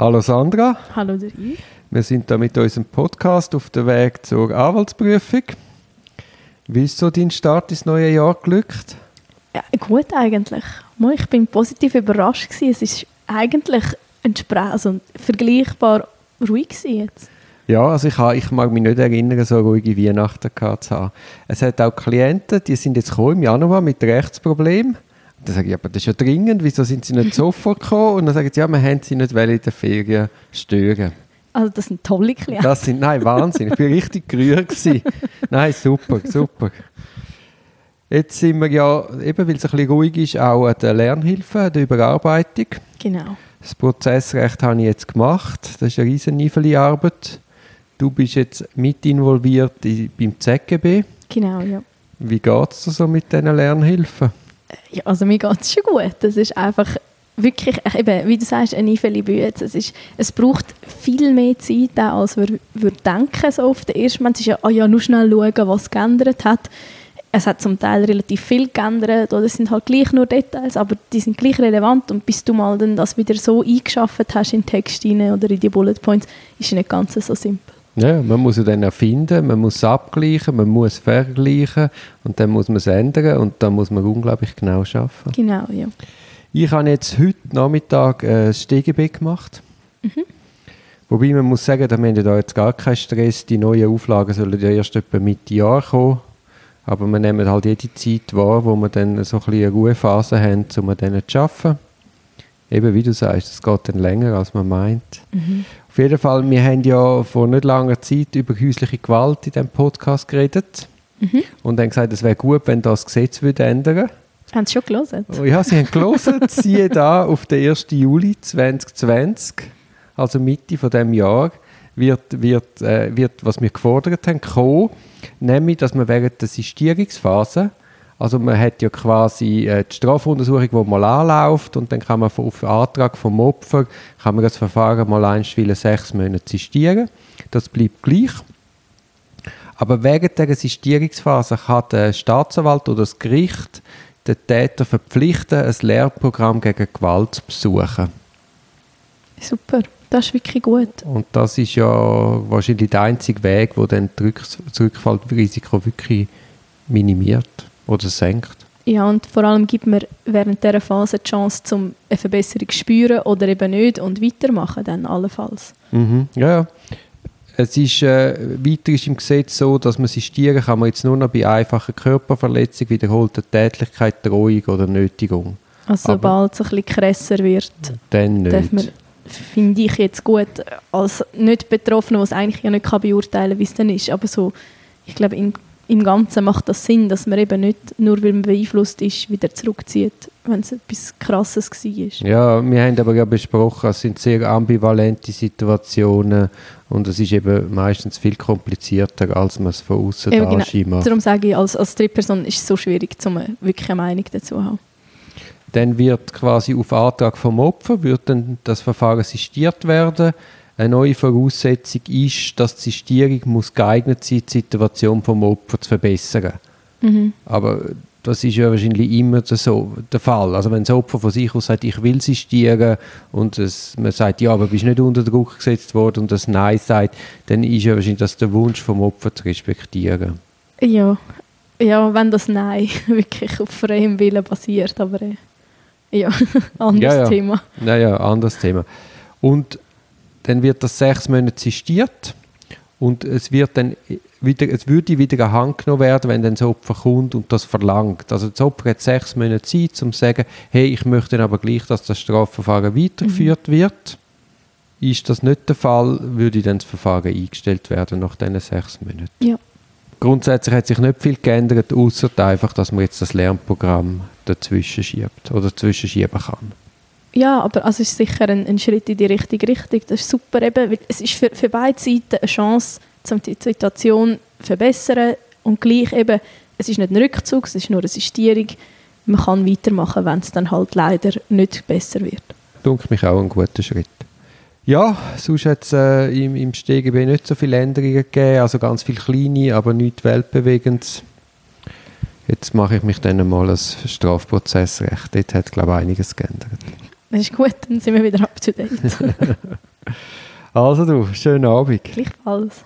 Hallo Sandra. Hallo Yves. Wir sind da mit unserem Podcast auf dem Weg zur Anwaltsprüfung. Wie ist so dein Start ins neue Jahr glückt? Ja, gut eigentlich. Ich bin positiv überrascht gewesen. Es ist eigentlich also vergleichbar ruhig jetzt. Ja, also ich, habe, ich mag mich nicht erinnern, so ruhige Weihnachten zu haben. Es hat auch Klienten, die sind jetzt im Januar mit Rechtsproblemen. Dann sage ich, aber das ist ja dringend, wieso sind sie nicht sofort gekommen? Und dann sagen sie, ja, wir haben sie nicht in der Ferien stören. Also das sind tolle Klienten. Das sind, nein, Wahnsinn. Ich war richtig gerührt. nein, super, super. Jetzt sind wir ja, eben weil es ein bisschen ruhig ist, auch an der Lernhilfe, an der Überarbeitung. Genau. Das Prozessrecht habe ich jetzt gemacht. Das ist eine riesen Arbeit. Du bist jetzt mit involviert beim ZGB. Genau, ja. Wie geht es so mit diesen Lernhilfen? Ja, also mir geht es schon gut. Das ist einfach wirklich, eben, wie du sagst, eine Nivelle Es, ist, es braucht viel mehr Zeit, als wir, wir denken. So auf den Moment ist ja, oh ja, nur schnell schauen, was geändert hat. Es hat zum Teil relativ viel geändert oder es sind halt gleich nur Details, aber die sind gleich relevant und bis du mal dann das wieder so eingeschafft hast in den Text oder in die Bullet Points, ist es nicht ganz so simpel. Ja, man muss es dann erfinden, man muss es abgleichen, man muss vergleichen und dann muss man es ändern und dann muss man unglaublich genau arbeiten. Genau, ja. Ich habe jetzt heute Nachmittag ein StGB gemacht. Mhm. Wobei man muss sagen, da haben wir da jetzt gar keinen Stress. Die neuen Auflagen sollen ja erst etwa Mitte Jahr kommen. Aber wir nehmen halt jede Zeit wahr, wo wir dann so ein bisschen eine Ruhephase haben, um an denen zu arbeiten. Eben wie du sagst, es geht dann länger, als man meint. Mhm. Auf jeden Fall, wir haben ja vor nicht langer Zeit über häusliche Gewalt in diesem Podcast geredet. Mhm. Und haben gesagt, es wäre gut, wenn das Gesetz würde ändern würde. Haben Sie schon gelesen? Oh, ja, Sie haben gelesen. Siehe da, auf den 1. Juli 2020, also Mitte von dem Jahr, wird, wird, äh, wird, was wir gefordert haben, kommen, nämlich, dass man während der Sistierungsphase, also man hat ja quasi äh, die Strafuntersuchung, die mal anläuft und dann kann man auf Antrag vom Opfer, kann man das Verfahren mal einstweilen sechs Monate sistieren. Das bleibt gleich. Aber während der Sistierungsphase kann der Staatsanwalt oder das Gericht den Täter verpflichten, ein Lehrprogramm gegen Gewalt zu besuchen. Super, das ist wirklich gut. Und das ist ja wahrscheinlich der einzige Weg, wo dann das Rückfallrisiko wirklich minimiert oder senkt. Ja, und vor allem gibt man während dieser Phase die Chance, zum eine Verbesserung zu spüren oder eben nicht und weitermachen dann allenfalls. Mhm. Ja, ja. Es ist, äh, weiter ist im Gesetz so, dass man sistieren kann man jetzt nur noch bei einfacher Körperverletzung, wiederholter Tätlichkeit, Drohung oder Nötigung. Also sobald es ein bisschen krasser wird, dann nicht. man, finde ich jetzt gut, als nicht Betroffener, was eigentlich ja nicht kann beurteilen kann, wie es dann ist, aber so, ich glaube, im Ganzen macht das Sinn, dass man eben nicht, nur weil man beeinflusst ist, wieder zurückzieht, wenn es etwas Krasses war. Ja, wir haben aber ja besprochen, es sind sehr ambivalente Situationen und es ist eben meistens viel komplizierter, als man es von außen genau. macht. Darum sage ich, als, als Drittperson ist es so schwierig, um wirklich eine Meinung dazu zu haben. Dann wird quasi auf Antrag vom Opfer wird dann das Verfahren sistiert werden eine neue Voraussetzung ist, dass die Sistierung muss geeignet sein, die Situation vom Opfer zu verbessern. Mhm. Aber das ist ja wahrscheinlich immer so der Fall. Also wenn das Opfer von sich aus sagt, ich will sistieren und es, man sagt, ja, aber bist nicht unter Druck gesetzt worden und das Nein sagt, dann ist ja wahrscheinlich das der Wunsch vom Opfer zu respektieren. Ja, ja wenn das Nein wirklich auf freiem Willen basiert, aber äh, ja, anderes ja, ja. Thema. Ja, ja, anderes Thema. Und dann wird das sechs Monate sistiert und es wird dann wieder, es würde wieder an Hand genommen werden, wenn dann das Opfer kommt und das verlangt. Also das Opfer hat sechs Monate Zeit, um zu sagen, hey, ich möchte aber gleich, dass das Strafverfahren weitergeführt mhm. wird. Ist das nicht der Fall, würde dann das Verfahren eingestellt werden nach diesen sechs Monaten. Ja. Grundsätzlich hat sich nicht viel geändert, außer einfach, dass man jetzt das Lernprogramm dazwischen schiebt oder dazwischen schieben kann. Ja, aber also ist sicher ein, ein, Schritt in die richtige Richtung. Das ist super, eben, weil es ist für, für beide Seiten eine Chance, um die Situation zu verbessern und gleich eben, es ist nicht ein Rückzug, es ist nur eine Sistierung. Man kann weitermachen, wenn es dann halt leider nicht besser wird. Denke mich auch ein guter Schritt. Ja, sonst hat es äh, im, im StGB nicht so viele Änderungen gegeben, also ganz viele kleine, aber nichts weltbewegendes. Jetzt mache ich mich dann mal als Strafprozessrecht. Dort hat, glaube ich, einiges geändert. Das ist gut, dann sind wir wieder up to date. also du, schönen Abend. Gleichfalls.